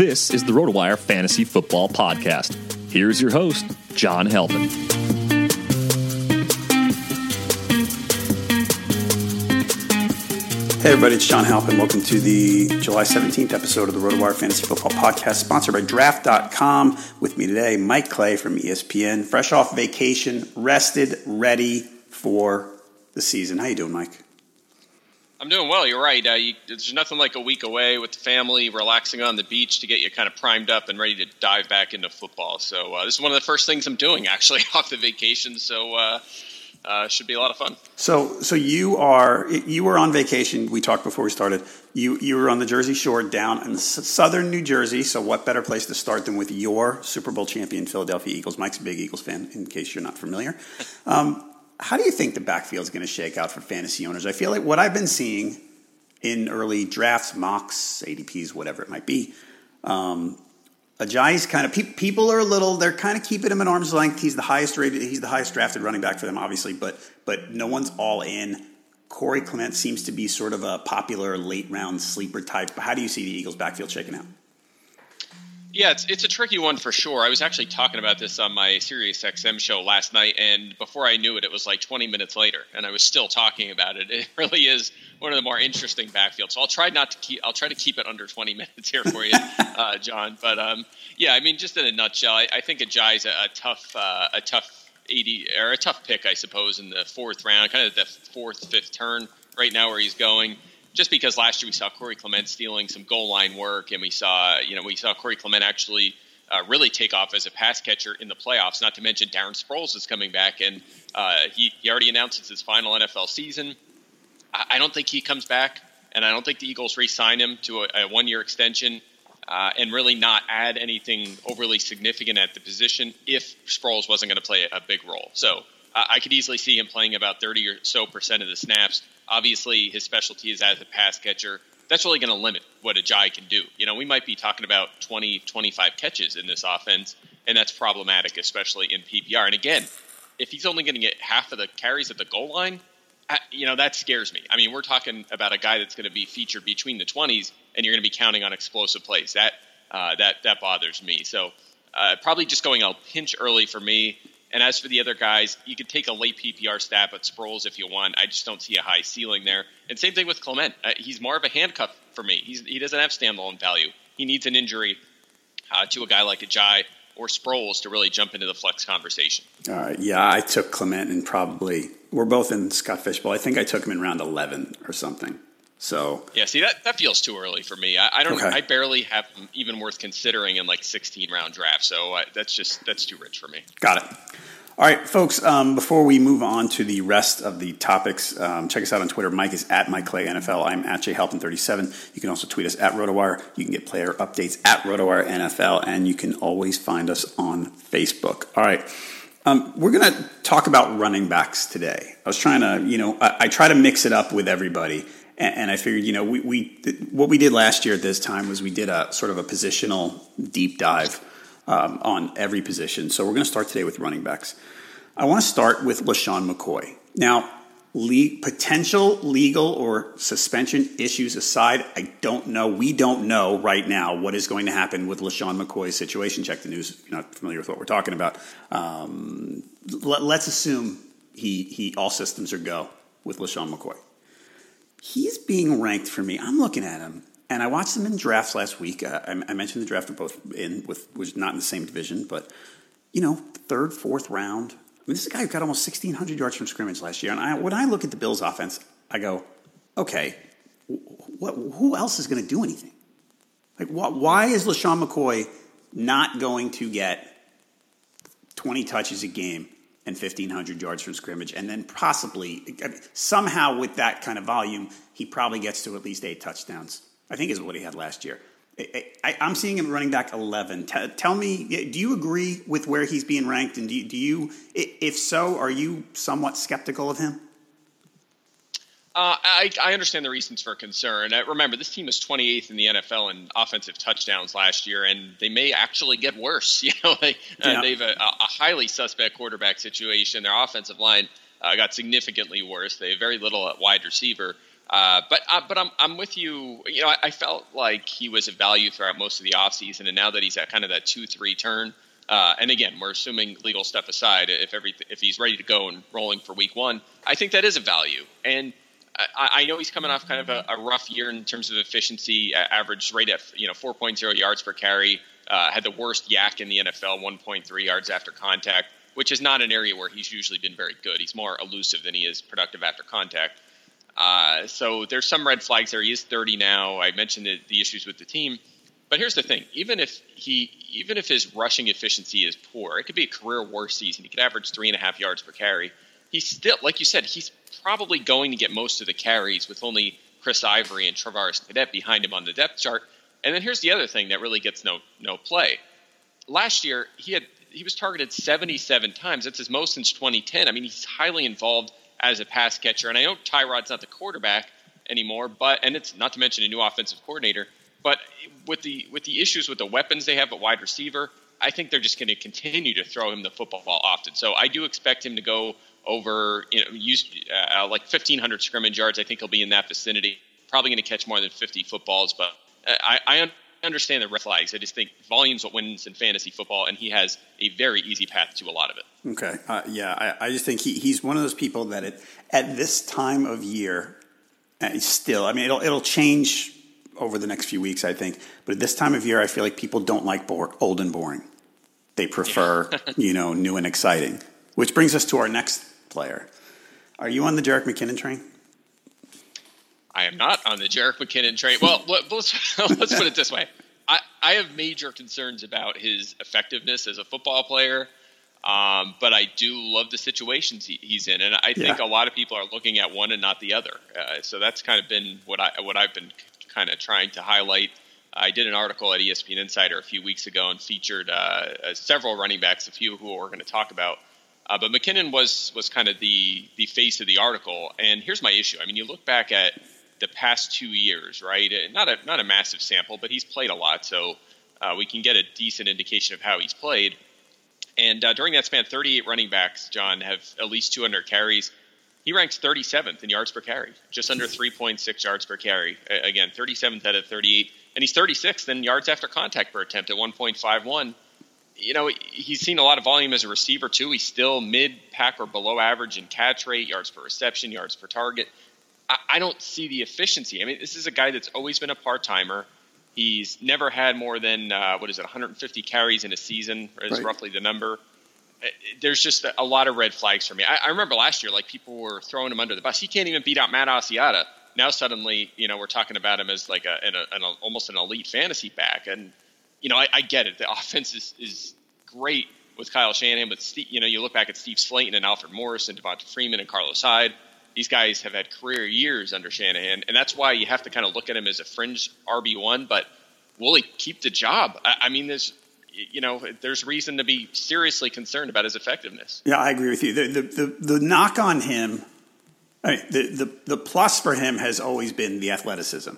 This is the RotoWire Fantasy Football Podcast. Here's your host, John Halpin. Hey everybody, it's John Halpin. Welcome to the July 17th episode of the RotoWire Fantasy Football Podcast, sponsored by Draft.com. With me today, Mike Clay from ESPN, fresh off vacation, rested, ready for the season. How you doing, Mike? I'm doing well. You're right. Uh, you, there's nothing like a week away with the family, relaxing on the beach to get you kind of primed up and ready to dive back into football. So uh, this is one of the first things I'm doing actually off the vacation. So uh, uh, should be a lot of fun. So, so you are you were on vacation. We talked before we started. You you were on the Jersey Shore, down in southern New Jersey. So, what better place to start than with your Super Bowl champion Philadelphia Eagles? Mike's a big Eagles fan, in case you're not familiar. Um, how do you think the backfield is going to shake out for fantasy owners? I feel like what I've been seeing in early drafts, mocks, ADPs, whatever it might be, um, Ajayi's kind of pe- people are a little they're kind of keeping him at arm's length. He's the highest rated, he's the highest drafted running back for them, obviously, but but no one's all in. Corey Clement seems to be sort of a popular late round sleeper type. But how do you see the Eagles' backfield shaking out? Yeah, it's it's a tricky one for sure. I was actually talking about this on my Sirius XM show last night, and before I knew it, it was like 20 minutes later, and I was still talking about it. It really is one of the more interesting backfields. So I'll try not to keep. I'll try to keep it under 20 minutes here for you, uh, John. But um, yeah, I mean, just in a nutshell, I, I think Ajayi's a, a tough uh, a tough 80 or a tough pick, I suppose, in the fourth round, kind of the fourth fifth turn right now where he's going just because last year we saw Corey Clement stealing some goal line work, and we saw you know we saw Corey Clement actually uh, really take off as a pass catcher in the playoffs. Not to mention Darren Sproles is coming back, and uh, he he already announced it's his final NFL season. I, I, don't think he comes back, and I don't think the Eagles re-sign him to a, a one-year extension. Uh, and really not add anything overly significant at the position if Sproles wasn't going to play a, big role. So I could easily see him playing about 30 or so percent of the snaps. Obviously, his specialty is as a pass catcher. That's really going to limit what Ajayi can do. You know, we might be talking about 20, 25 catches in this offense, and that's problematic, especially in PPR. And again, if he's only going to get half of the carries at the goal line, you know that scares me. I mean, we're talking about a guy that's going to be featured between the 20s, and you're going to be counting on explosive plays. That uh, that that bothers me. So uh, probably just going a pinch early for me. And as for the other guys, you could take a late PPR stab at Sproles if you want. I just don't see a high ceiling there. And same thing with Clement. Uh, he's more of a handcuff for me. He's, he doesn't have standalone value. He needs an injury uh, to a guy like Ajayi or Sproles to really jump into the flex conversation. Right. Yeah, I took Clement and probably we're both in Scott Fish Bowl. I think I took him in round eleven or something. So yeah, see that that feels too early for me. I, I don't. Okay. I barely have even worth considering in like sixteen round draft. So I, that's just that's too rich for me. Got it. All right, folks. Um, before we move on to the rest of the topics, um, check us out on Twitter. Mike is at Mike Clay NFL. I'm at jhalpin37. You can also tweet us at RotoWire. You can get player updates at RotoWire NFL, and you can always find us on Facebook. All right. Um, we're going to talk about running backs today. I was trying to, you know, I, I try to mix it up with everybody and, and I figured, you know, we, we what we did last year at this time was we did a sort of a positional deep dive um, on every position. So we're going to start today with running backs. I want to start with LeSean McCoy. Now, le- potential legal or suspension issues aside, I don't know. We don't know right now what is going to happen with LeSean McCoy's situation. Check the news if you're not familiar with what we're talking about. Um, let, us assume he, he all systems are go with LeSean McCoy he's being ranked for me. I'm looking at him, and I watched him in drafts last week. Uh, I, I, mentioned the draft of both in with was not in the same division, but you know, third, fourth round. I mean, this is a guy who got almost 1,600 yards from scrimmage last year. And I, when I look at the Bills' offense, I go, okay, who else is going to do anything? Like, wh- why is LeSean McCoy not going to get 20 touches a game and 1,500 yards from scrimmage, and then possibly somehow with that kind of volume, he probably gets to at least eight touchdowns. I think is what he had last year. I, am seeing him running back 11. T- tell me, do you agree with where he's being ranked? And do you, do you, if so, are you somewhat skeptical of him? Uh, I, I, understand the reasons for concern. Uh, remember, this team was 28th in the NFL in offensive touchdowns last year, and they may actually get worse. You know, they, uh, they've a, a, highly suspect quarterback situation. Their offensive line uh, got significantly worse. They have very little at wide receiver. Uh, but uh, but I'm I'm with you. You know, I, I, felt like he was a value throughout most of the offseason, and now that he's at kind of that two three turn. and again, we're assuming legal stuff aside. If every if he's ready to go and rolling for week one, I think that is a value. And I, I know he's coming off kind of a, a, rough year in terms of efficiency. Uh, average rate at you know 4.0 yards per carry. Uh, had the worst YAC in the NFL, 1.3 yards after contact, which is not an area where he's usually been very good. He's more elusive than he is productive after contact. Uh, so there's some red flags there. He is 30 now. I mentioned the, the issues with the team, but here's the thing: even if he, even if his rushing efficiency is poor, it could be a career worst season. He could average three and a half yards per carry. He's still, like you said, he's probably going to get most of the carries with only Chris Ivory and Travaris Cadet behind him on the depth chart. And then here's the other thing that really gets no no play. Last year he had he was targeted 77 times. That's his most since 2010. I mean, he's highly involved as a pass catcher. And I know Tyrod's not the quarterback anymore, but and it's not to mention a new offensive coordinator. But with the with the issues with the weapons they have at wide receiver, I think they're just going to continue to throw him the football ball often. So I do expect him to go over you know use uh, like 1500 scrimmage yards. I think he'll be in that vicinity. Probably going to catch more than 50 footballs, but uh, I, I understand the red flags. I just think volume's what wins in fantasy football, and he has a very easy path to a lot of it. Okay, uh, yeah, I, I, just think he, he's one of those people that it, at this time of year, uh, still, I mean, it'll it'll change over the next few weeks, I think. But at this time of year, I feel like people don't like bo- old and boring. They prefer, yeah. you know, new and exciting. Which brings us to our next player. Are you on the Jerick McKinnon train? I am not on the Jerick McKinnon train. Well, let's, let's put it this way. I, I have major concerns about his effectiveness as a football player, um, but I do love the situations he, he's in, and I think yeah. a lot of people are looking at one and not the other. Uh, so that's kind of been what I what I've been kind of trying to highlight. I did an article at ESPN Insider a few weeks ago and featured uh, uh, several running backs, a few who we're going to talk about uh, but McKinnon was was kind of the the face of the article. And here's my issue. I mean, you look back at the past two years, right? Uh, not a not a massive sample, but he's played a lot, so uh, we can get a decent indication of how he's played. And uh, during that span, 38 running backs, John, have at least 200 carries. he ranks 37th in yards per carry, just under 3.6 yards per carry. Again, 37th out of 38, and he's 36th in yards after contact per attempt at 1.51. You know, he's seen a lot of volume as a receiver too. He's still mid pack or below average in catch rate, yards per reception, yards per target. I, I don't see the efficiency. I mean, this is a guy that's always been a part timer. He's never had more than uh, what is it, 150 carries in a season, is right. roughly the number there's just a lot of red flags for me. I, I, remember last year, like people were throwing him under the bus. He can't even beat out Matt Asiata. Now suddenly, you know, we're talking about him as like a, an, a, an almost an elite fantasy back. And you know, I, I, get it. The offense is is great with Kyle Shanahan, but Steve, you know, you look back at Steve Slaton and Alfred Morris and Devonta Freeman and Carlos Hyde. These guys have had career years under Shanahan, and that's why you have to kind of look at him as a fringe RB one. But will he keep the job? I, I mean, there's you know, there's reason to be seriously concerned about his effectiveness. Yeah, I agree with you. The the the, the knock on him, I mean, the, the the plus for him has always been the athleticism,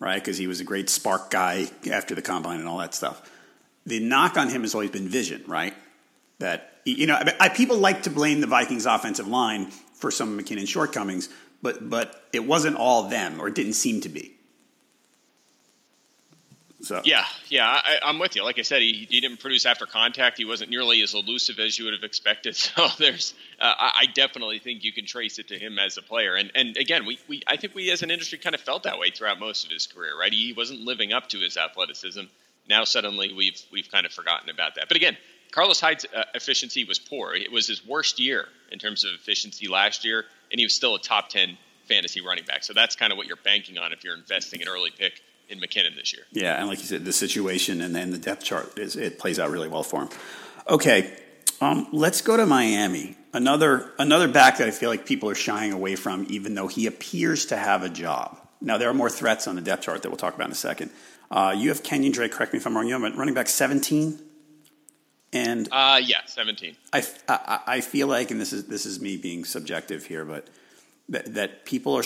right? Because he was a great spark guy after the combine and all that stuff. The knock on him has always been vision, right? That you know, I, people like to blame the Vikings offensive line for some of McKinnon's shortcomings, but but it wasn't all them, or it didn't seem to be. So yeah, yeah, I, am with you. Like I said, he, he didn't produce after contact. He wasn't nearly as elusive as you would have expected. So there's, uh, I definitely think you can trace it to him as a player. And and again, we, we I think we as an industry kind of felt that way throughout most of his career. Right, he wasn't living up to his athleticism. Now suddenly we've we've kind of forgotten about that. But again, Carlos Hyde's uh, efficiency was poor. It was his worst year in terms of efficiency last year, and he was still a top ten fantasy running back. So that's kind of what you're banking on if you're investing an early pick in McKinnon this year. Yeah, and like you said, the situation and then the depth chart is it plays out really well for him. Okay, um, let's go to Miami. Another another back that I feel like people are shying away from, even though he appears to have a job. Now there are more threats on the depth chart that we'll talk about in a second. Uh, you have Kenyon Drake. Correct me if I'm wrong. You have running back 17. And uh, yeah, 17. I, I, I feel like, and this is this is me being subjective here, but that, that people are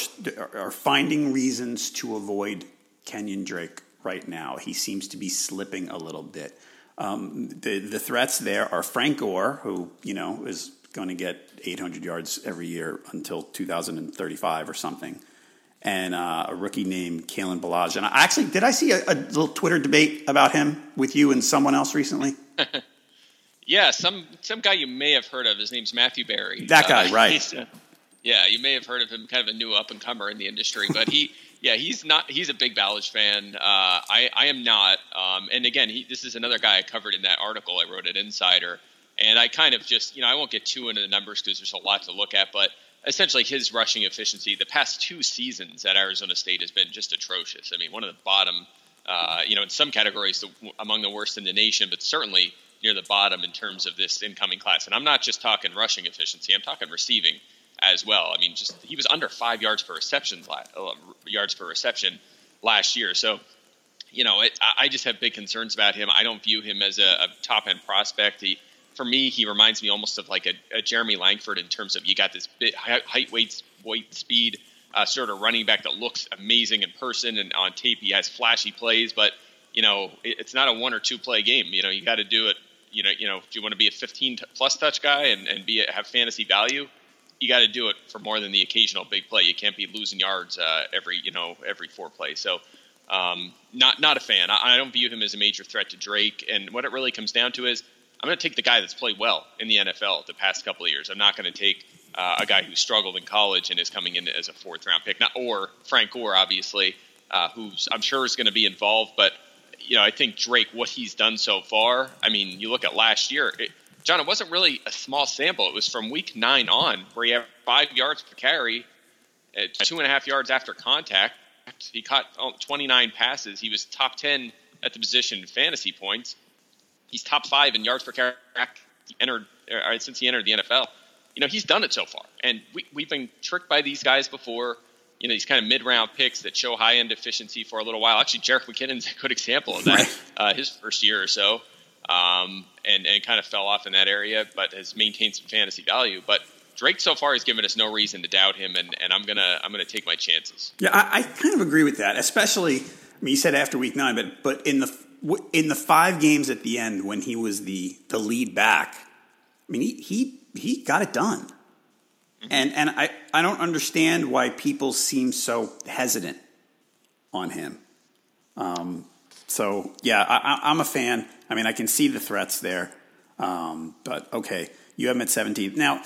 are finding reasons to avoid Kenyon Drake right now. He seems to be slipping a little bit. Um, the the threats there are Frank Gore, who you know is going to get 800 yards every year until 2035 or something, and uh, a rookie named Kalen Ballage. And I actually did I see a, a, little Twitter debate about him with you and someone else recently? yeah, some some guy you may have heard of. His name's Matthew Berry. That guy, uh, right? yeah, you may have heard of him. Kind of a new up and comer in the industry, but he. Yeah, he's not. He's a big Ballage fan. Uh, I I am not. Um, and again, he, this is another guy I covered in that article I wrote at Insider. And I kind of just, you know, I won't get too into the numbers because there's a lot to look at, but essentially his rushing efficiency the past two seasons at Arizona State has been just atrocious. I mean, one of the bottom, uh, you know, in some categories the, among the worst in the nation, but certainly near the bottom in terms of this incoming class. And I'm not just talking rushing efficiency; I'm talking receiving as well. I mean, just he was under five yards per reception, uh, yards per reception last year. So, you know, it, I just have big concerns about him. I don't view him as a, a top end prospect. He, for me, he reminds me almost of like a, a, Jeremy Langford in terms of you got this bit height, weight, weight, speed uh, sort of running back that looks amazing in person and on tape he has flashy plays, but you know it, it's not a one or two play game. You know you got to do it. You know, you know, if you want to be a 15 plus touch guy and, and be a, have fantasy value, you got to do it for more than the occasional big play. You can't be losing yards uh, every you know every four plays. So um, not not a fan. I, I, don't view him as a major threat to Drake. And what it really comes down to is I'm going to take the guy that's played well in the NFL the past couple of years. I'm not going to take uh, a guy who struggled in college and is coming in as a fourth round pick. Not or Frank Gore, obviously, uh, who's I'm sure is going to be involved, but. You know, I think Drake, what he's done so far. I mean, you look at last year. It, John, it wasn't really a small sample. It was from week nine on, where he had five yards per carry, at two and a half yards after contact. He caught 29 passes. He was top 10 at the position in fantasy points. He's top five in yards per carry entered, uh, since he entered the NFL. You know, he's done it so far. And we, we've been tricked by these guys before. You know, these kind of mid-round picks that show high-end efficiency for a little while. Actually, Jerick McKinnon's a good example of that. Uh, his first year or so um, and, and kind of fell off in that area, but has maintained some fantasy value. But Drake so far has given us no reason to doubt him, and, and I'm gonna I'm gonna take my chances. Yeah, I, I kind of agree with that. Especially, I mean, you said after week nine, but but in the in the five games at the end when he was the the lead back, I mean, he he he got it done. Mm-hmm. And and I, I don't understand why people seem so hesitant on him. Um, so yeah, I, am a fan. I mean, I can see the threats there. Um, but okay, you have him at 17. Now,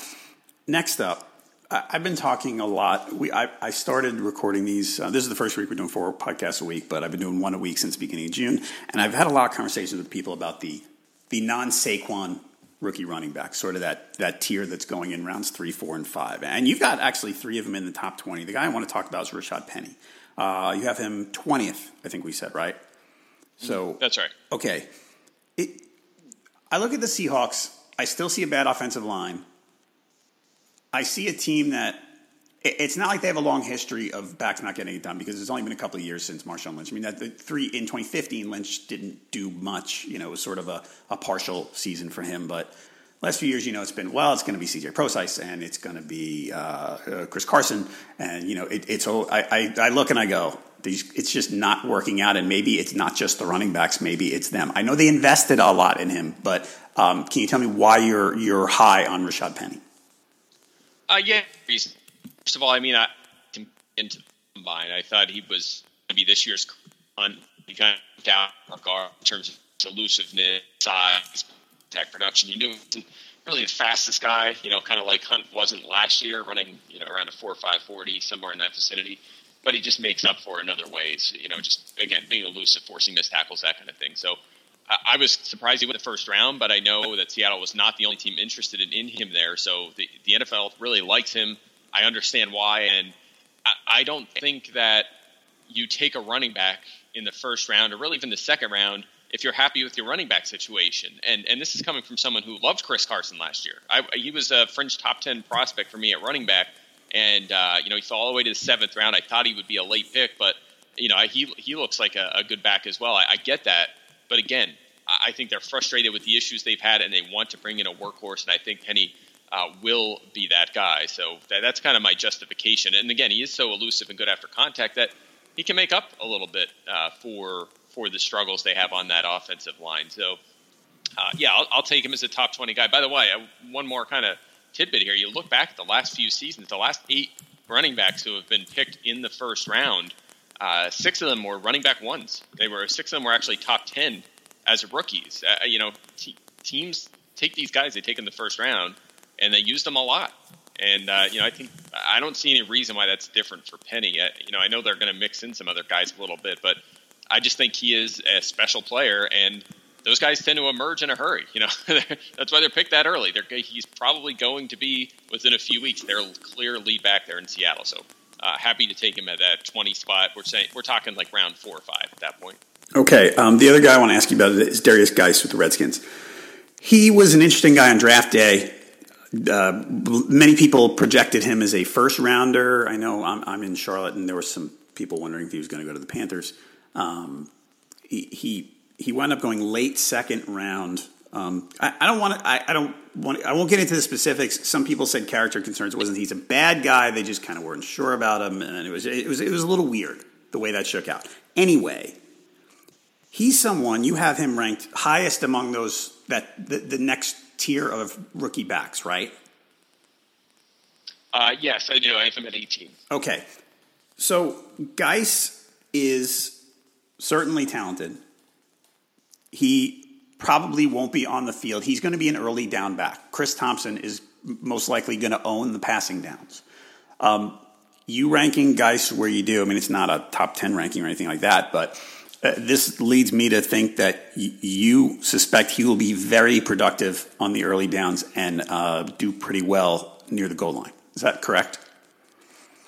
next up, I, have been talking a lot. We I, I started recording these. Uh, this is the first week we're doing four podcasts a week, but I've been doing one a week since beginning of June, and I've had a lot of conversations with people about the the non Saquon rookie running back, sort of that that tier that's going in rounds three, four, and five. And you've got actually three of them in the top 20. The guy I want to talk about is Rashad Penny. Uh, you have him 20th, I think we said, right? So that's right. Okay. It, I look at the Seahawks. I still see a bad offensive line. I see a team that it's not like they have a long history of backs not getting it done because it's only been a couple of years since Marshawn Lynch. I mean, that the three in 2015, Lynch didn't do much. You know, it was sort of a, a partial season for him. But last few years, you know, it's been well, it's going to be CJ Prosise and it's going to be uh, uh, Chris Carson, and you know, it, it's. I, I, I look and I go, it's just not working out, and maybe it's not just the running backs, maybe it's them. I know they invested a lot in him, but um, can you tell me why you're you're high on Rashad Penny? Uh, yeah, first of all, I mean, I into combine, I thought he was going to be this year's on. He kind of down guard in terms of elusiveness, size, tech production. You knew really the fastest guy. You know, kind of like Hunt wasn't last year, running you know around a four five forty somewhere in that vicinity. But he just makes up for it in other ways. You know, just again being elusive, forcing missed tackles, that kind of thing. So. I was surprised he went the first round, but I know that Seattle was not the only team interested in, in him there. So the, the NFL really likes him. I understand why, and I, I don't think that you take a running back in the first round or really even the second round if you're happy with your running back situation. And and this is coming from someone who loved Chris Carson last year. I, he was a fringe top ten prospect for me at running back, and uh, you know he fell all the way to the seventh round. I thought he would be a late pick, but you know he he looks like a, a good back as well. I, I get that, but again, I think they're frustrated with the issues they've had, and they want to bring in a workhorse. And I think Penny uh, will be that guy. So that, that's kind of my justification. And again, he is so elusive and good after contact that he can make up a little bit uh, for for the struggles they have on that offensive line. So uh, yeah, I'll, I'll, take him as a top twenty guy. By the way, one more kind of tidbit here: you look back at the last few seasons, the last eight running backs who have been picked in the first round. Uh, six of them were running back ones. They were six of them were actually top ten as rookies. Uh, you know, te- teams take these guys they take in the first round and they use them a lot. And uh, you know, I think I don't see any reason why that's different for Penny. Uh, you know, I know they're going to mix in some other guys a little bit, but I just think he is a special player, and those guys tend to emerge in a hurry. You know, that's why they're picked that early. They're, he's probably going to be within a few weeks. They're clear lead back there in Seattle. So uh, happy to take him at that 20 spot. We're saying we're talking like round four or five at that point. Okay. Um, the other guy I want to ask you about is Derrius Guice with the Redskins. He was an interesting guy on draft day uh, many people projected him as a first rounder. I know I'm, I'm, in Charlotte, and there were some people wondering if he was going to go to the Panthers. Um, he, he, he wound up going late second round. Um, I, I, don't want to. I, I, don't want. I won't get into the specifics. Some people said character concerns. It wasn't he's a bad guy. They just kind of weren't sure about him, and it was it was it was a little weird the way that shook out. Anyway, he's someone you have him ranked highest among those that the, the next tier of rookie backs, right? Uh, yes, I do. I have him at 18. Okay. So Guice is certainly talented. He probably won't be on the field. He's going to be an early down back. Chris Thompson is most likely going to own the passing downs. Um, you ranking guys where you do, I mean, it's not a top 10 ranking or anything like that, but uh, this leads me to think that y- you suspect he will be very productive on the early downs and uh, do pretty well near the goal line. Is that correct?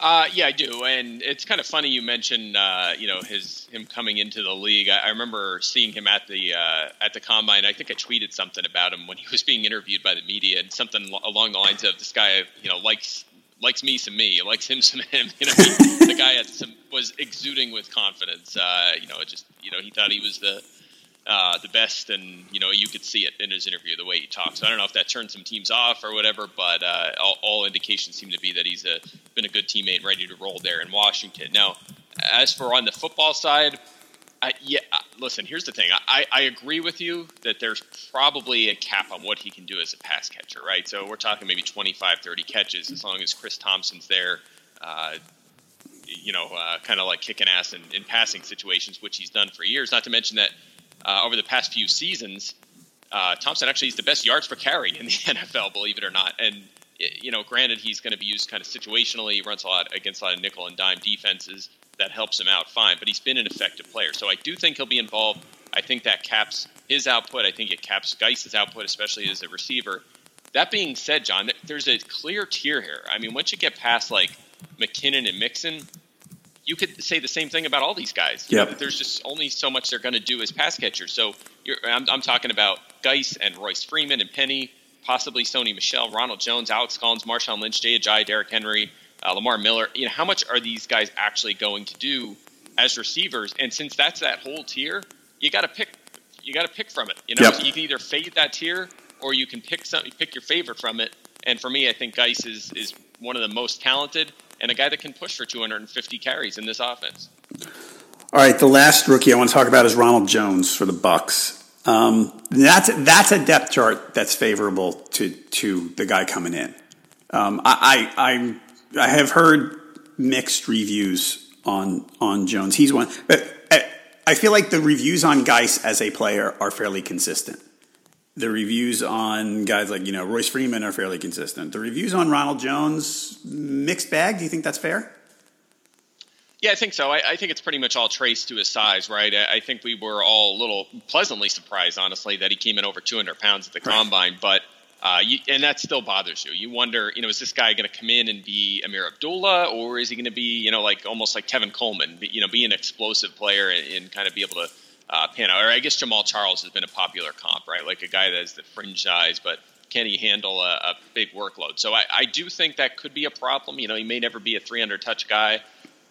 Uh, yeah, I do, and it's kind of funny you mentioned uh, you know his him coming into the league. I, I remember seeing him at the uh, at the combine. I think I tweeted something about him when he was being interviewed by the media, and something along the lines of this guy you know likes likes me some me, likes him some him. You know, he, the guy had some was exuding with confidence. Uh, you know, it just you know he thought he was the uh, the best, and you know you could see it in his interview the way he talks. I don't know if that turned some teams off or whatever, but uh, all, all, indications seem to be that he's a, been a good teammate, ready to roll there in Washington. Now, as for on the football side, I, yeah, uh, listen. Here's the thing. I, I agree with you that there's probably a cap on what he can do as a pass catcher, right? So we're talking maybe 25, 30 catches as long as Chris Thompson's there. Uh, you know, uh, kind of like kicking ass in, in, passing situations, which he's done for years. Not to mention that uh, over the past few seasons, uh, Thompson actually is the best yards per carry in the NFL, believe it or not. And you know, granted, he's going to be used kind of situationally. He runs a lot against a lot of nickel and dime defenses. That helps him out fine, but he's been an effective player. So I do think he'll be involved. I think that caps his output. I think it caps Guice's output, especially as a receiver. That being said, John, there's a clear tier here. I mean, once you get past like McKinnon and Mixon, you could say the same thing about all these guys. Yep. There's just only so much they're going to do as pass catchers. So I'm, I'm, talking about Guice and Royce Freeman and Penny, possibly Sony Michel, Ronald Jones, Alex Collins, Marshawn Lynch, Jay Ajayi, Derrick Henry, uh, Lamar Miller. You know, how much are these guys actually going to do as receivers? And since that's that whole tier, you got to pick. You got to pick from it. You know, yep. so you can either fade that tier or you can pick some, pick your favorite from it. And for me, I think Guice is is one of the most talented and a guy that can push for 250 carries in this offense. All right, the last rookie I want to talk about is Ronald Jones for the Bucs. Um, that's that's a depth chart that's favorable to to the guy coming in. Um, I, I I have heard mixed reviews on on Jones. He's one. I feel like the reviews on Guice as a player are fairly consistent. The reviews on guys like you know Royce Freeman are fairly consistent. The reviews on Ronald Jones mixed bag. Do you think that's fair? Yeah, I think so. I, I, think it's pretty much all traced to his size, right? I, I, think we were all a little pleasantly surprised, honestly, that he came in over 200 pounds at the right. combine. But uh, you, and that still bothers you. You wonder, you know, is this guy going to come in and be Ameer Abdullah, or is he going to be, you know, like almost like Tevin Coleman, you know, be an explosive player and, and kind of be able to uh, pan out? Or I guess Jamaal Charles has been a popular comp, right? Like a guy that has the fringe size, but can he handle a, a big workload? So I, I do think that could be a problem. You know, he may never be a 300 touch guy.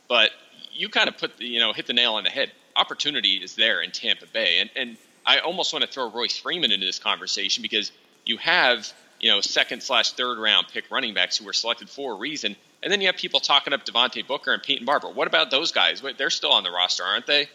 But you kind of put the, you know hit the nail on the head. Opportunity is there in Tampa Bay, and and I almost want to throw Royce Freeman into this conversation because you have you know second slash third round pick running backs who were selected for a reason, and then you have people talking up Devontae Booker and Peyton Barber. What about those guys? They're still on the roster, aren't they?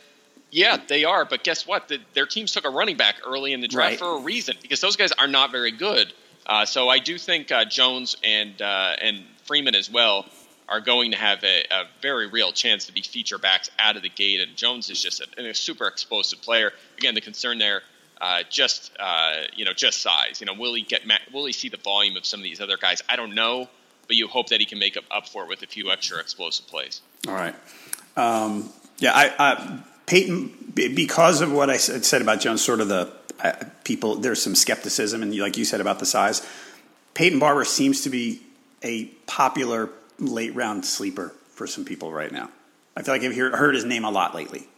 Yeah, they are. But guess what? The, their teams took a running back early in the draft right. for a reason because those guys are not very good. Uh, so I do think uh, Jones and uh, and Freeman as well are going to have a, a, very real chance to be feature backs out of the gate. And Jones is just a, a super explosive player. Again, the concern there, uh, just uh, you know, just size. You know, will he get? Will he see the volume of some of these other guys? I don't know, but you hope that he can make up, up for it with a few extra explosive plays. All right. Um, yeah, I, I, Peyton, because of what I said about Jones, sort of the uh, people. There's some skepticism, and like you said about the size. Peyton Barber seems to be a popular late round sleeper for some people right now. I feel like I've heard his name a lot lately.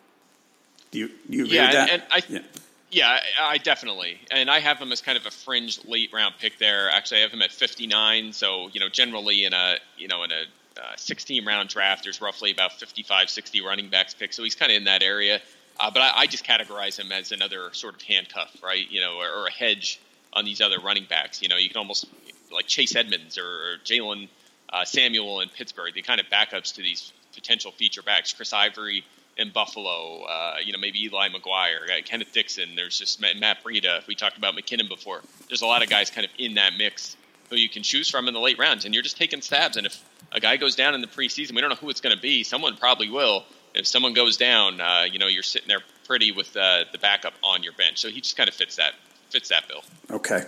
Do you, do you agree yeah, with that? And, I, yeah. Yeah, I definitely, and I have him as kind of a fringe late round pick there. Actually, I have him at 59. So you know, generally in a you know in a uh, 16 round draft, there's roughly about 55, 60 running backs picked. So he's kind of in that area. Uh, but I, I, just categorize him as another sort of handcuff, right? You know, or, or, a hedge on these other running backs. You know, you can almost like Chase Edmonds or, or Jaylen uh, Samuel in Pittsburgh, the kind of backups to these potential feature backs. Chris Ivory in Buffalo, uh, you know, maybe Eli McGuire, uh, Kenneth Dixon. There's just Matt Breida. We talked about McKinnon before. There's a lot of guys kind of in that mix who you can choose from in the late rounds, and you're just taking stabs. And if a guy goes down in the preseason, we don't know who it's going to be. Someone probably will. If someone goes down, uh, you know, you're sitting there pretty with uh, the backup on your bench. So he just kind of fits that fits that bill. Okay.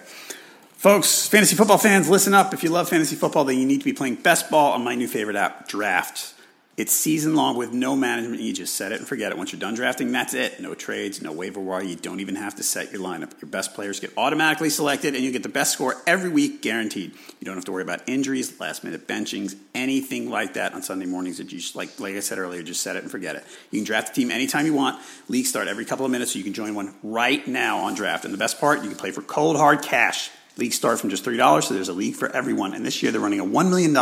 Folks, fantasy football fans, listen up. If you love fantasy football, then you need to be playing best ball on my new favorite app, Draft. It's season long with no management. You just set it and forget it. Once you're done drafting, that's it. No trades, no waiver wire. You don't even have to set your lineup. Your best players get automatically selected, and you get the best score every week, guaranteed. You don't have to worry about injuries, last minute benchings, anything like that on Sunday mornings. That you just like, like I said earlier, just set it and forget it. You can draft a team anytime you want. Leagues start every couple of minutes, so you can join one right now on draft. And the best part, you can play for cold hard cash. Leagues start from just $3, so there's a league for everyone. And this year they're running a $1 million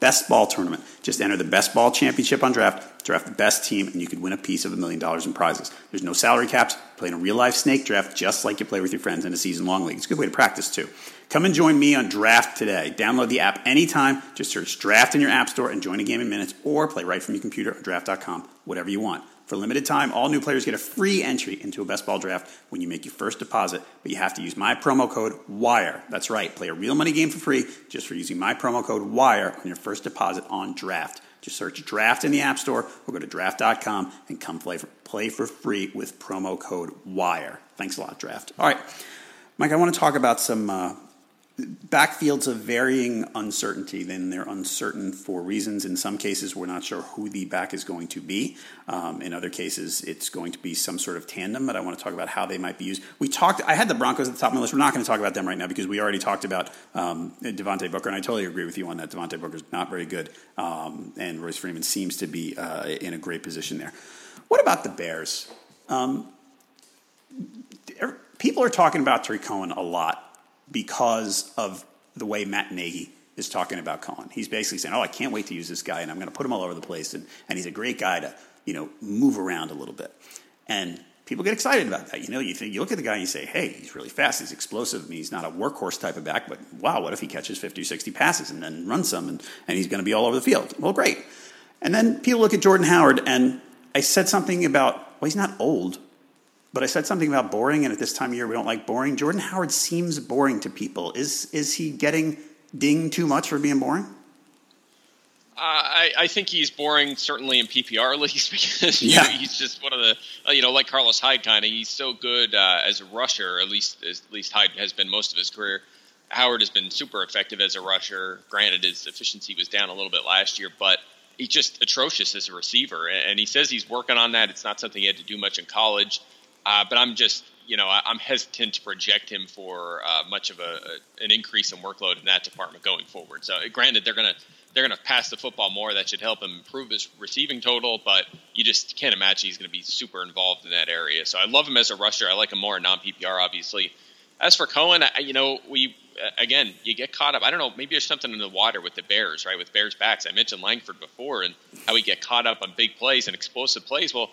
best ball tournament. Just enter the best ball championship on draft, draft the best team, and you could win a piece of a million dollars in prizes. There's no salary caps. Play in a real life snake draft just like you play with your friends in a season long league. It's a good way to practice too. Come and join me on Draft today. Download the app anytime. Just search Draft in your app store and join a game in minutes or play right from your computer on draft.com, whatever you want. For limited time, all new players get a free entry into a best ball draft when you make your first deposit, but you have to use my promo code WIRE. That's right, play a real money game for free just for using my promo code WIRE on your first deposit on draft. Just search draft in the App Store or go to draft.com and come play for, play for free with promo code WIRE. Thanks a lot, Draft. All right, Mike, I want to talk about some uh, backfields of varying uncertainty. Then they're uncertain for reasons. In some cases, we're not sure who the back is going to be. Um, in other cases, it's going to be some sort of tandem. But I want to talk about how they might be used. We talked. I had the Broncos at the top of my list. We're not going to talk about them right now because we already talked about um, Devontae Booker, and I totally agree with you on that. Devontae Booker is not very good, um, and Royce Freeman seems to be uh, in a great position there. What about the Bears? Um, er, people are talking about Tarik Cohen a lot because of the way Matt Nagy is talking about Cohen. He's basically saying, "Oh, I can't wait to use this guy, and I'm going to put him all over the place, and, and he's a great guy to you know move around a little bit." And people get excited about that. You know, you think you look at the guy and you say, "Hey, he's really fast. He's explosive. I mean, he's not a workhorse type of back, but wow, what if he catches 50 or 60 passes and then runs some, and, and he's going to be all over the field?" Well, great. And then people look at Jordan Howard, and I said something about, well, he's not old, but I said something about boring, and at this time of year, we don't like boring. Jordan Howard seems boring to people. Is is he getting dinged too much for being boring? Uh, I, I, think he's boring, certainly in PPR leagues, because yeah. know, he's just one of the, uh, you know, like Carlos Hyde kind of. He's so good uh, as a rusher. At least, at least Hyde has been most of his career. Howard has been super effective as a rusher. Granted, his efficiency was down a little bit last year, but he's just atrocious as a receiver. And he says he's working on that. It's not something he had to do much in college. Uh, but I'm just, you know, I'm hesitant to project him for uh, much of a, an increase in workload in that department going forward. So, granted, they're gonna they're gonna pass the football more. That should help him improve his receiving total. But you just can't imagine he's to be super involved in that area. So, I love him as a rusher. I like him more in non PPR, obviously. As for Cohen, I, you know, we again, you get caught up. I don't know. Maybe there's something in the water with the Bears, right? With Bears backs. I mentioned Langford before and how we get caught up on big plays and explosive plays. Well,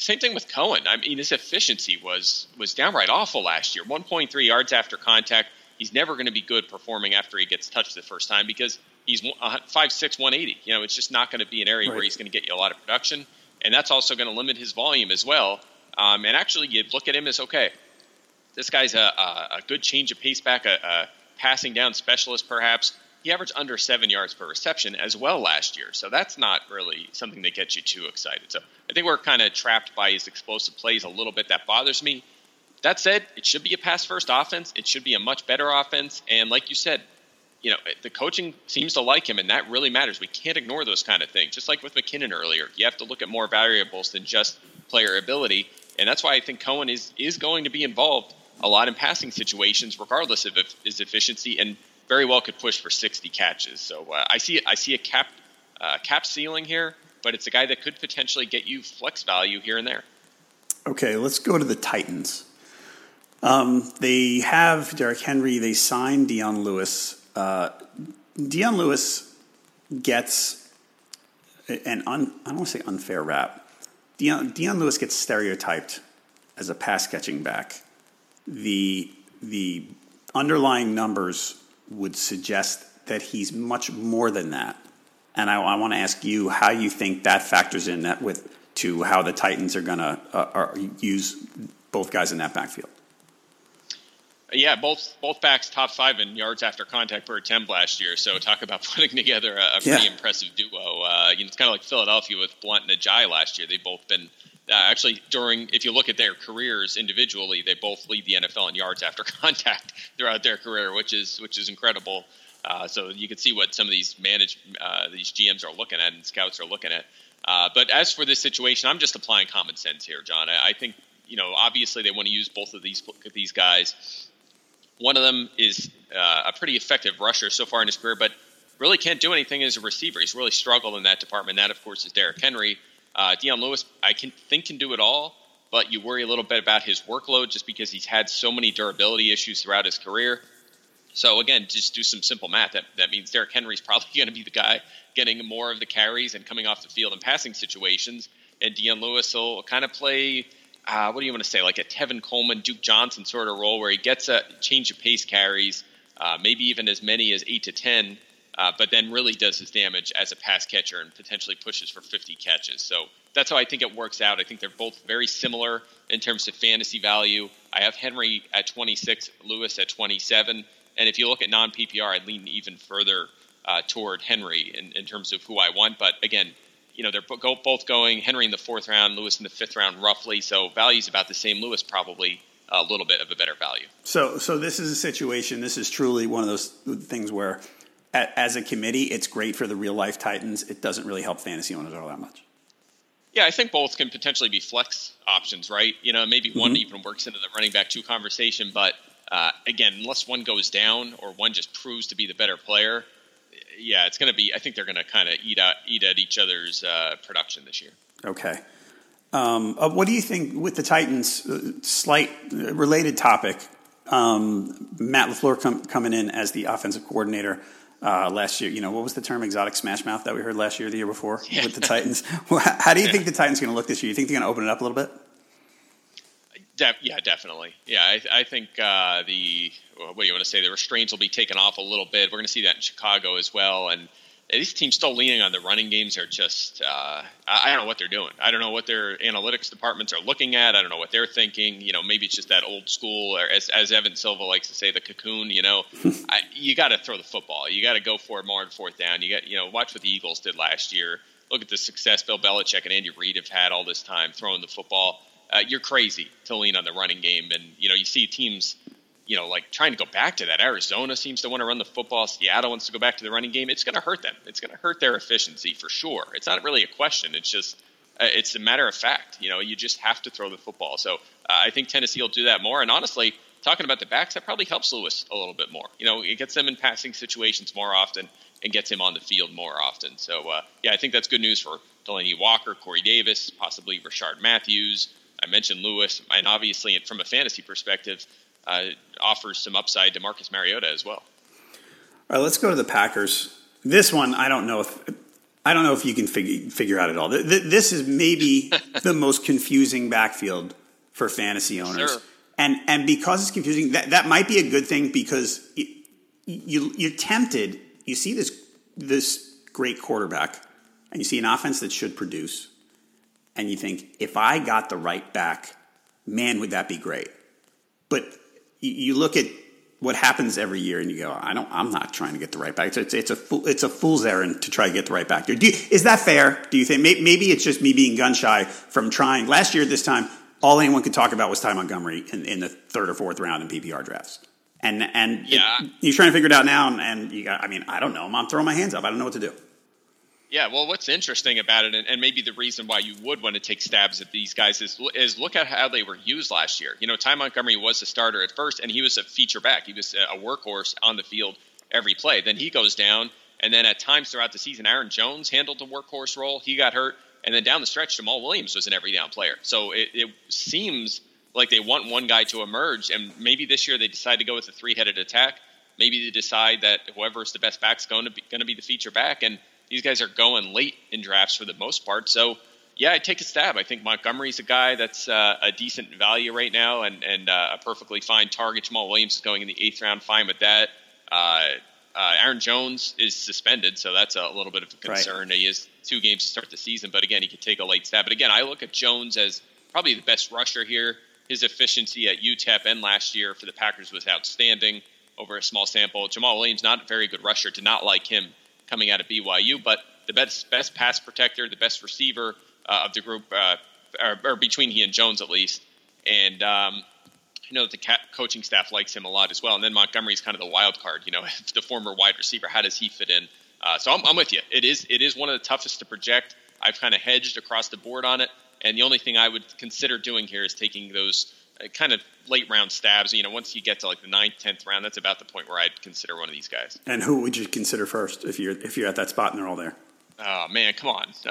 same thing with Cohen. I mean, his efficiency was was downright awful last year. 1.3 yards after contact. He's never going to be good performing after he gets touched the first time because he's 5'6", 180. You know, it's just not going to be an area right. where he's going to get you a lot of production, and that's also going to limit his volume as well. Um, and actually, you look at him as okay. This guy's a, a, a good change of pace back, a, a passing down specialist, perhaps he averaged under seven yards per reception as well last year. So that's not really something that gets you too excited. So I think we're kind of trapped by his explosive plays a little bit. That bothers me. That said, it should be a pass first offense. It should be a much better offense. And like you said, you know, the coaching seems to like him, and that really matters. We can't ignore those kind of things. Just like with McKinnon earlier, you have to look at more variables than just player ability. And that's why I think Cohen is is going to be involved a lot in passing situations, regardless of his efficiency. And very well could push for 60 catches. So uh, I see I see a cap uh, cap ceiling here, but it's a guy that could potentially get you flex value here and there. Okay, let's go to the Titans. Um, they have Derrick Henry. They signed Dion Lewis. Uh, Dion Lewis gets an un, I don't want to say unfair rap. Dion, Dion Lewis gets stereotyped as a pass catching back. The the underlying numbers would suggest that he's much more than that. And I, I want to ask you how you think that factors in that with to how the Titans are going to uh, use both guys in that backfield. Yeah, both both backs top five in yards after contact per attempt last year. So talk about putting together a, a pretty yeah. impressive duo. Uh, you know, it's kind of like Philadelphia with Blount and Ajayi last year. They've both been uh, actually during if you look at their careers individually, they both lead the NFL in yards after contact throughout their career, which is which is incredible. Uh, so you can see what some of these managed uh, these GMs are looking at and scouts are looking at. Uh, but as for this situation, I'm just applying common sense here, John. I, I think you know obviously they want to use both of these these guys. One of them is uh, a pretty effective rusher so far in his career, but really can't do anything as a receiver. He's really struggled in that department. That, of course, is Derrick Henry. Uh, Dion Lewis, I can think can do it all, but you worry a little bit about his workload just because he's had so many durability issues throughout his career. So again, just do some simple math. That that means Derrick Henry's probably going to be the guy getting more of the carries and coming off the field in passing situations, and Dion Lewis will kind of play. Uh, what do you want to say, like a Tevin Coleman, Duke Johnson sort of role, where he gets a change of pace carries, uh, maybe even as many as eight to ten, uh, but then really does his damage as a pass catcher and potentially pushes for 50 catches. So that's how I think it works out. I think they're both very similar in terms of fantasy value. I have Henry at 26, Lewis at 27. And if you look at non PPR, I'd lean even further uh, toward Henry in, in terms of who I want. But again, you know, they're both going Henry in the fourth round, Lewis in the fifth round, roughly. So value's about the same. Lewis probably a little bit of a better value. So, so this is a situation. This is truly one of those things where, as a committee, it's great for the real life Titans. It doesn't really help fantasy owners all that much. Yeah, I think both can potentially be flex options, right? You know, maybe one mm-hmm. even works into the running back two conversation, but uh, again, unless one goes down or one just proves to be the better player, yeah, it's going to be. I think they're going to kind of eat at eat at each other's uh, production this year. Okay. Um, uh, what do you think with the Titans? Uh, slight uh, related topic. Um, Matt LaFleur com- coming in as the offensive coordinator uh, last year. You know, what was the term exotic smash mouth that we heard last year, the year before yeah. with the Titans? How do you yeah. think the Titans going to look this year? You think they're going to open it up a little bit? De- yeah, definitely. Yeah, I, I think uh, the what do you want to say? The restraints will be taken off a little bit. We're going to see that in Chicago as well, and these teams still leaning on the running games are just uh, I don't know what they're doing. I don't know what their analytics departments are looking at. I don't know what they're thinking. You know, maybe it's just that old school, or as, as Evan Silva likes to say, the cocoon. You know, I, you got to throw the football. You got to go for it more on fourth down. You got you know watch what the Eagles did last year. Look at the success Bill Belichick and Andy Reid have had all this time throwing the football uh, you're crazy to lean on the running game. And you know, you see teams, you know, like trying to go back to that. Arizona seems to want to run the football. Seattle wants to go back to the running game. It's going to hurt them. It's going to hurt their efficiency for sure. It's not really a question. It's just uh, it's a matter of fact. You know, you just have to throw the football. So uh, I think Tennessee will do that more. And honestly, talking about the backs, that probably helps Lewis a little bit more. You know, it gets them in passing situations more often and gets him on the field more often. So uh, yeah, I think that's good news for Delanie Walker, Corey Davis, possibly Rishard Matthews. I mentioned Lewis, and obviously from a fantasy perspective, uh, offers some upside to Marcus Mariota as well. All right, let's go to the Packers. This one, I don't know if I don't know if you can figure figure out at all. This is maybe the most confusing backfield for fantasy owners, sure. and and because it's confusing, that that might be a good thing because you you're tempted. You see this this great quarterback, and you see an offense that should produce and you think, if I got the right back, man, would that be great. But you look at what happens every year, and you go, I don't, I'm not trying to get the right back. It's, it's a fool, it's a fool's errand to try to get the right back. Do you, is that fair? Do you think maybe it's just me being gun shy from trying? Last year at this time, all anyone could talk about was Ty Montgomery in, in the third or fourth round in PPR drafts. And and yeah. It, you're trying to figure it out now, and, and you got, I mean, I don't know. I'm throwing my hands up. I don't know what to do. Yeah, well, what's interesting about it, and, and, maybe the reason why you would want to take stabs at these guys is, is look at how they were used last year. You know, Ty Montgomery was a starter at first, and he was a feature back. He was uh, a workhorse on the field every play. Then he goes down, and then at times throughout the season, Aaron Jones handled the workhorse role. He got hurt, and then down the stretch, Jamaal Williams was an every down player. So it, it seems like they want one guy to emerge, and maybe this year they decide to go with a three headed attack. Maybe they decide that whoever's the best back is going to be going to be the feature back, and these guys are going late in drafts for the most part. So, yeah, I'd take a stab. I think Montgomery's a guy that's uh, a decent value right now and, and uh, a perfectly fine target. Jamaal Williams is going in the eighth round, fine with that. Uh, uh Aaron Jones is suspended, so that's a little bit of a concern. Right. He has two games to start the season, but again, he could take a late stab. But again, I look at Jones as probably the best rusher here. His efficiency at UTEP and last year for the Packers was outstanding over a small sample. Jamaal Williams, not a very good rusher, did not like him coming out of BYU, but the best best pass protector, the best receiver uh, of the group, uh, or, or, between he and Jones at least. And um, I know that the coaching staff likes him a lot as well. And then Montgomery's kind of the wild card, you know, the former wide receiver. How does he fit in? Uh, so I'm, I'm with you. It is it is one of the toughest to project. I've kind of hedged across the board on it, and the only thing I would consider doing here is taking those kind of late round stabs. You know, once you get to like the ninth, tenth round, that's about the point where I'd consider one of these guys. And who would you consider first if you're if you're at that spot and they're all there? Oh man, come on.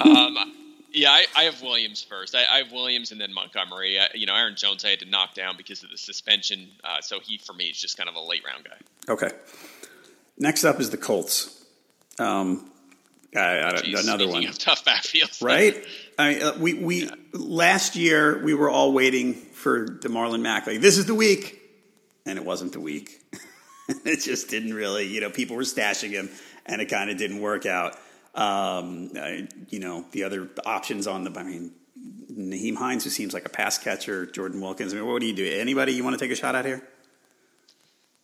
um, yeah, I, I, have Williams first. I, I, have Williams and then Montgomery. I, you know, Aaron Jones I had to knock down because of the suspension. Uh, so he for me is just kind of a late round guy. Okay. Next up is the Colts. Um, I, Jeez, another one. tough backfields, right? I mean, uh, we we yeah. last year we were all waiting for DeMarlon Mack. Like this is the week, and it wasn't the week. it just didn't really, you know, people were stashing him, and it kind of didn't work out. Um, uh, you know, the other options on the, I mean, Nyheim Hines, who seems like a pass catcher, Jordan Wilkins. I mean, what do you do? Anybody you want to take a shot at here?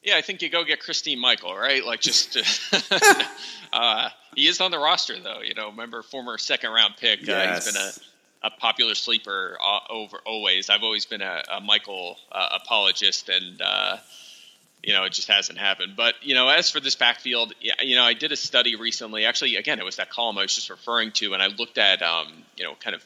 Yeah, I think you go get Christine Michael, right? Like just, uh, he is on the roster though. You know, remember former second round pick. Yes. Uh, he's been a, a popular sleeper uh, over always. I've always been a, a Michael uh, apologist, and uh, you know, it just hasn't happened. But you know, as for this backfield, yeah, you know, I did a study recently. Actually, again, it was that column I was just referring to, and I looked at, um, you know, kind of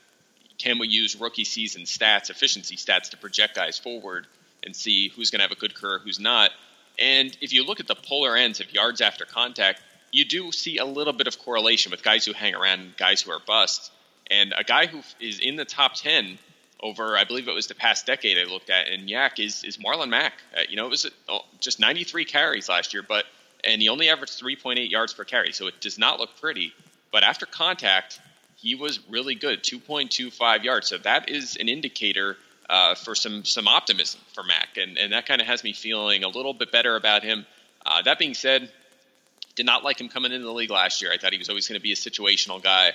can we use rookie season stats, efficiency stats, to project guys forward and see who's going to have a good career, who's not. And if you look at the polar ends of yards after contact, you do see a little bit of correlation with guys who hang around and guys who are busts. And a guy who is in the top 10 over, I believe it was the past decade I looked at in YAC is, is Marlon Mack. Uh, you know, it was uh, just 93 carries last year, but and he only averaged 3.8 yards per carry, so it does not look pretty. But after contact, he was really good, 2.25 yards. So that is an indicator uh, for some some optimism for Mack, and and that kind of has me feeling a little bit better about him. Uh, that being said, did not like him coming into the league last year. I thought he was always going to be a situational guy.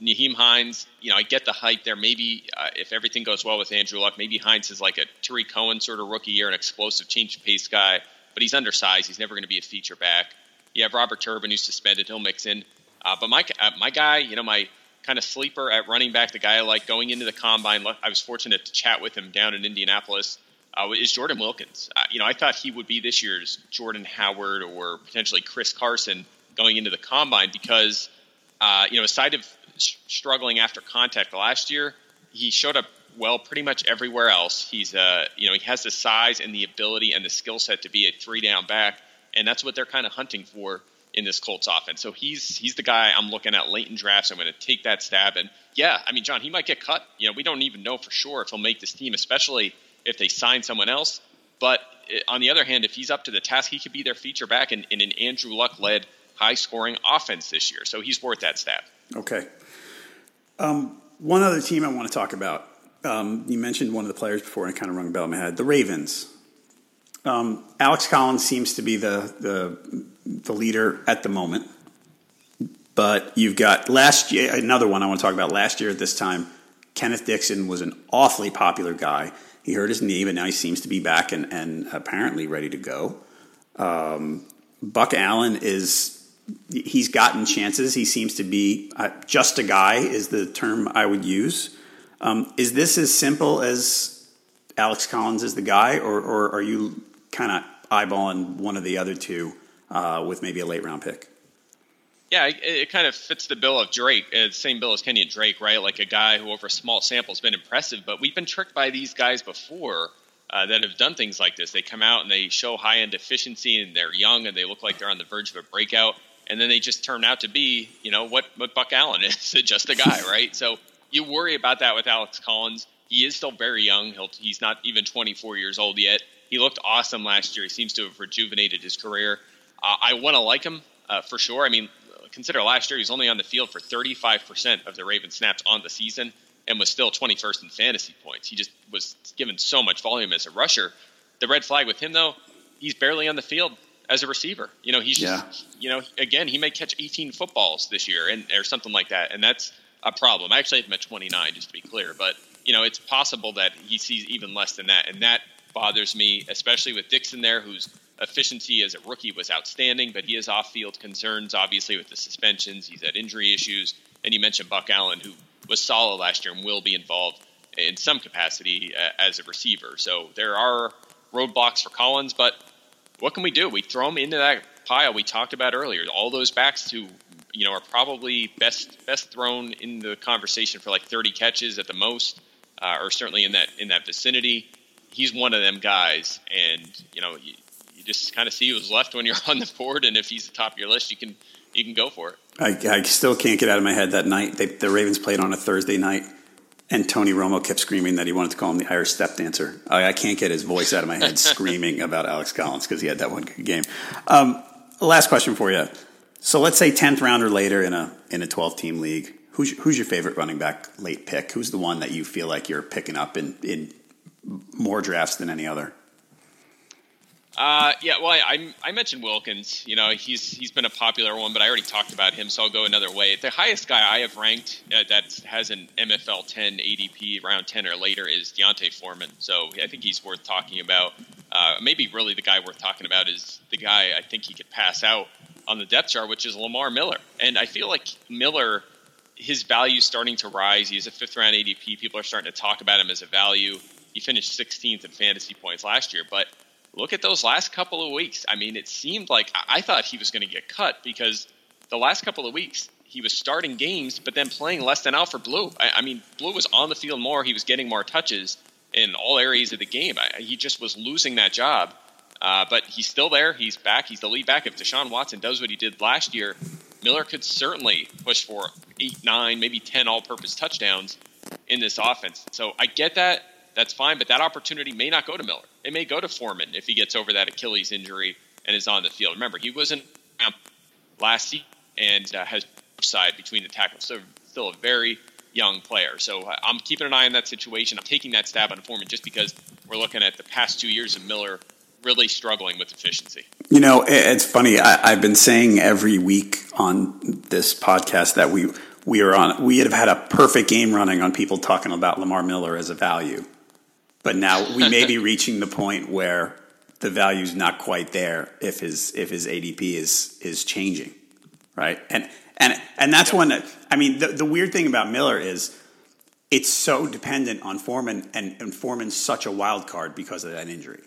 Nyheim Hines, you know, I get the hype there. Maybe uh, if everything goes well with Andrew Luck, maybe Hines is like a Tarik Cohen sort of rookie year, an explosive change of pace guy, but he's undersized. He's never going to be a feature back. You have Robert Turbin, who's suspended. He'll mix in. Uh, but my uh, my guy, you know, my kind of sleeper at running back, the guy I like going into the combine. I was fortunate to chat with him down in Indianapolis. Uh, is Jordan Wilkins. Uh, you know, I thought he would be this year's Jordan Howard or potentially Chris Carson going into the combine because, uh, you know, aside of struggling after contact last year, he showed up well pretty much everywhere else. He's, uh, you know, he has the size and the ability and the skill set to be a three down back, and that's what they're kind of hunting for in this Colts offense. So he's he's the guy I'm looking at late in drafts. I'm going to take that stab. And yeah, I mean, John, he might get cut. You know, we don't even know for sure if he'll make this team, especially if they sign someone else. But eh, on the other hand, if he's up to the task, he could be their feature back in, in an Andrew Luck led high scoring offense this year. So he's worth that stab. Okay. Um, one other team I want to talk about. Um, you mentioned one of the players before, and it kind of rung a bell in my head. The Ravens. Um, Alex Collins seems to be the, the the leader at the moment. But you've got last year, another one I want to talk about. Last year at this time, Kenneth Dixon was an awfully popular guy. He hurt his knee, but now he seems to be back and, and apparently ready to go. Um, Buck Allen is he's gotten chances. He seems to be uh, just a guy is the term I would use. Um, is this as simple as Alex Collins is the guy, or, or are you kind of eyeballing one of the other two uh, with maybe a late round pick. Yeah, it, it, kind of fits the bill of Drake, uh, same bill as Kenyan Drake, right? Like a guy who over a small sample has been impressive, but we've been tricked by these guys before uh, that have done things like this. They come out and they show high end efficiency, and they're young and they look like they're on the verge of a breakout, and then they just turn out to be, you know, what what Buck Allen is, just a guy, right? So you worry about that with Alex Collins. He is still very young. He'll, he's not even 24 years old yet. He looked awesome last year. He seems to have rejuvenated his career. Uh, I want to like him uh, for sure. I mean, consider last year he was only on the field for 35% of the Ravens snaps on the season and was still 21st in fantasy points. He just was given so much volume as a rusher. The red flag with him though, he's barely on the field as a receiver. You know, he's yeah. just, you know, again, he may catch 18 footballs this year and or something like that, and that's a problem. I actually have him at 29, just to be clear, but you know, it's possible that he sees even less than that, and that bothers me, especially with Dixon there, whose efficiency as a rookie was outstanding, but he has off-field concerns, obviously with the suspensions. He's had injury issues, and you mentioned Buck Allen, who was solid last year and will be involved in some capacity uh, as a receiver. So there are roadblocks for Collins, but what can we do? We throw him into that pile we talked about earlier. All those backs who you know are probably best best thrown in the conversation for like 30 catches at the most, uh, or certainly in that in that vicinity. He's one of them guys, and you know you just kind of see who's left when you're on the board, and if he's the top of your list, you can you can go for it. I, I still can't get out of my head that night. They, the Ravens played on a Thursday night, and Tony Romo kept screaming that he wanted to call him the Irish step dancer. I, I can't get his voice out of my head screaming about Alex Collins because he had that one good game. Um, last question for you. So let's say tenth round or later in a in a twelve team league. Who's who's your favorite running back late pick? Who's the one that you feel like you're picking up in in more drafts than any other? Uh, yeah, well, I, I mentioned Wilkins. You know, he's he's been a popular one, but I already talked about him, so I'll go another way. The highest guy I have ranked uh, that has an MFL 10 ADP round 10 or later is D'Onta Foreman. So I think he's worth talking about. Uh, maybe really the guy worth talking about is the guy I think he could pass out on the depth chart, which is Lamar Miller. And I feel like Miller, his value is starting to rise. He's a fifth round ADP. People are starting to talk about him as a value. He finished 16th in fantasy points last year, but look at those last couple of weeks. I mean, it seemed like I thought he was going to get cut because the last couple of weeks he was starting games, but then playing less than Alfred Blue. I, I mean, Blue was on the field more. He was getting more touches in all areas of the game. I, he just was losing that job. Uh, but he's still there. He's back. He's the lead back. If Deshaun Watson does what he did last year, Miller could certainly push for eight, nine, maybe 10 all purpose touchdowns in this offense. So I get that that's fine. But that opportunity may not go to Miller. It may go to Foreman if he gets over that Achilles injury and is on the field. Remember, he wasn't last season and uh, has upside between the tackles. So still a very young player. So uh, I'm keeping an eye on that situation. I'm taking that stab on Foreman just because we're looking at the past two years of Miller really struggling with efficiency. You know, it's funny. I, have been saying every week on this podcast that we we are on. We have had a perfect game running on people talking about Lamar Miller as a value. But now we may be reaching the point where the value is not quite there if his if his ADP is is changing, right? And and and that's one that I mean the, the weird thing about Miller is it's so dependent on Foreman and, and Foreman's such a wild card because of that injury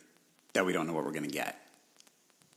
that we don't know what we're going to get.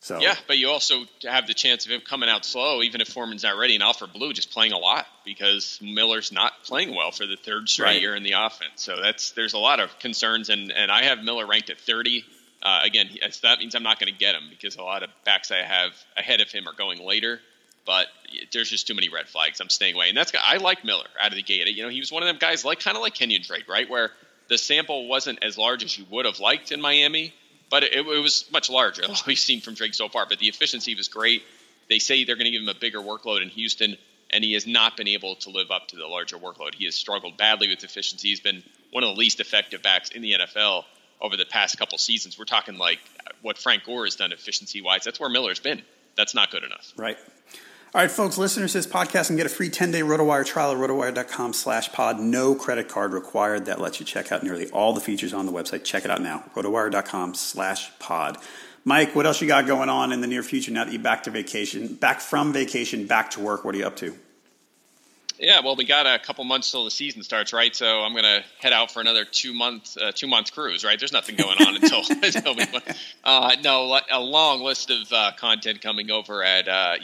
So yeah, but you also have the chance of him coming out slow, even if Foreman's not ready, and Alfred Blue just playing a lot because Miller's not playing well for the third straight right. year in the offense. So that's there's a lot of concerns, and and I have Miller ranked at 30. Uh, again, that means I'm not going to get him because a lot of backs I have ahead of him are going later. But there's just too many red flags. I'm staying away, and that's I like Miller out of the gate. You know, he was one of them guys like kind of like Kenyan Drake, right, where the sample wasn't as large as you would have liked in Miami but it, it was much larger than we've seen from Drake so far. But the efficiency was great. They say they're going to give him a bigger workload in Houston, and he has not been able to live up to the larger workload. He has struggled badly with efficiency. He's been one of the least effective backs in the NFL over the past couple seasons. We're talking like what Frank Gore has done efficiency wise. That's where Miller's been. That's not good enough. Right. All right, folks, listeners to this podcast can get a free 10-day RotoWire trial at rotowire.com slash pod. No credit card required. That lets you check out nearly all the features on the website. Check it out now, rotowire.com slash pod. Mike, what else you got going on in the near future now that you're back to vacation, back from vacation, back to work? What are you up to? Yeah, well, we got a couple months till the season starts, right? So I'm going to head out for another two month uh, two month cruise, right? There's nothing going on until until we. Uh, no, a long list of uh, content coming over at uh,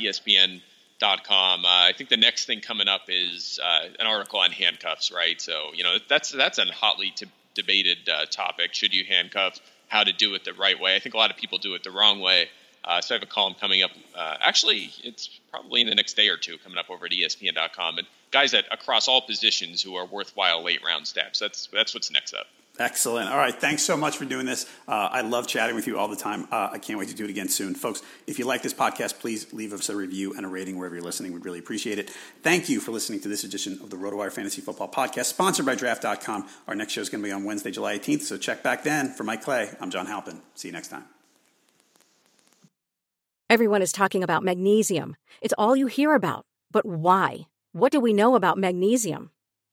Com. Uh, I think the next thing coming up is uh, an article on handcuffs, right? So you know that's that's a hotly t- debated uh, topic. Should you handcuff? How to do it the right way? I think a lot of people do it the wrong way. Uh, so I have a column coming up. Uh, actually, it's probably in the next day or two coming up over at ESPN.com, and guys that across all positions who are worthwhile late round steps. That's that's what's next up. Excellent. All right. Thanks so much for doing this. Uh, I love chatting with you all the time. Uh, I can't wait to do it again soon. Folks, if you like this podcast, please leave us a review and a rating wherever you're listening. We'd really appreciate it. Thank you for listening to this edition of the RotoWire Fantasy Football Podcast, sponsored by Draft.com. Our next show is going to be on Wednesday, July 18th, so check back then. For Mike Clay, I'm John Halpin. See you next time. Everyone is talking about magnesium. It's all you hear about. But why? What do we know about magnesium?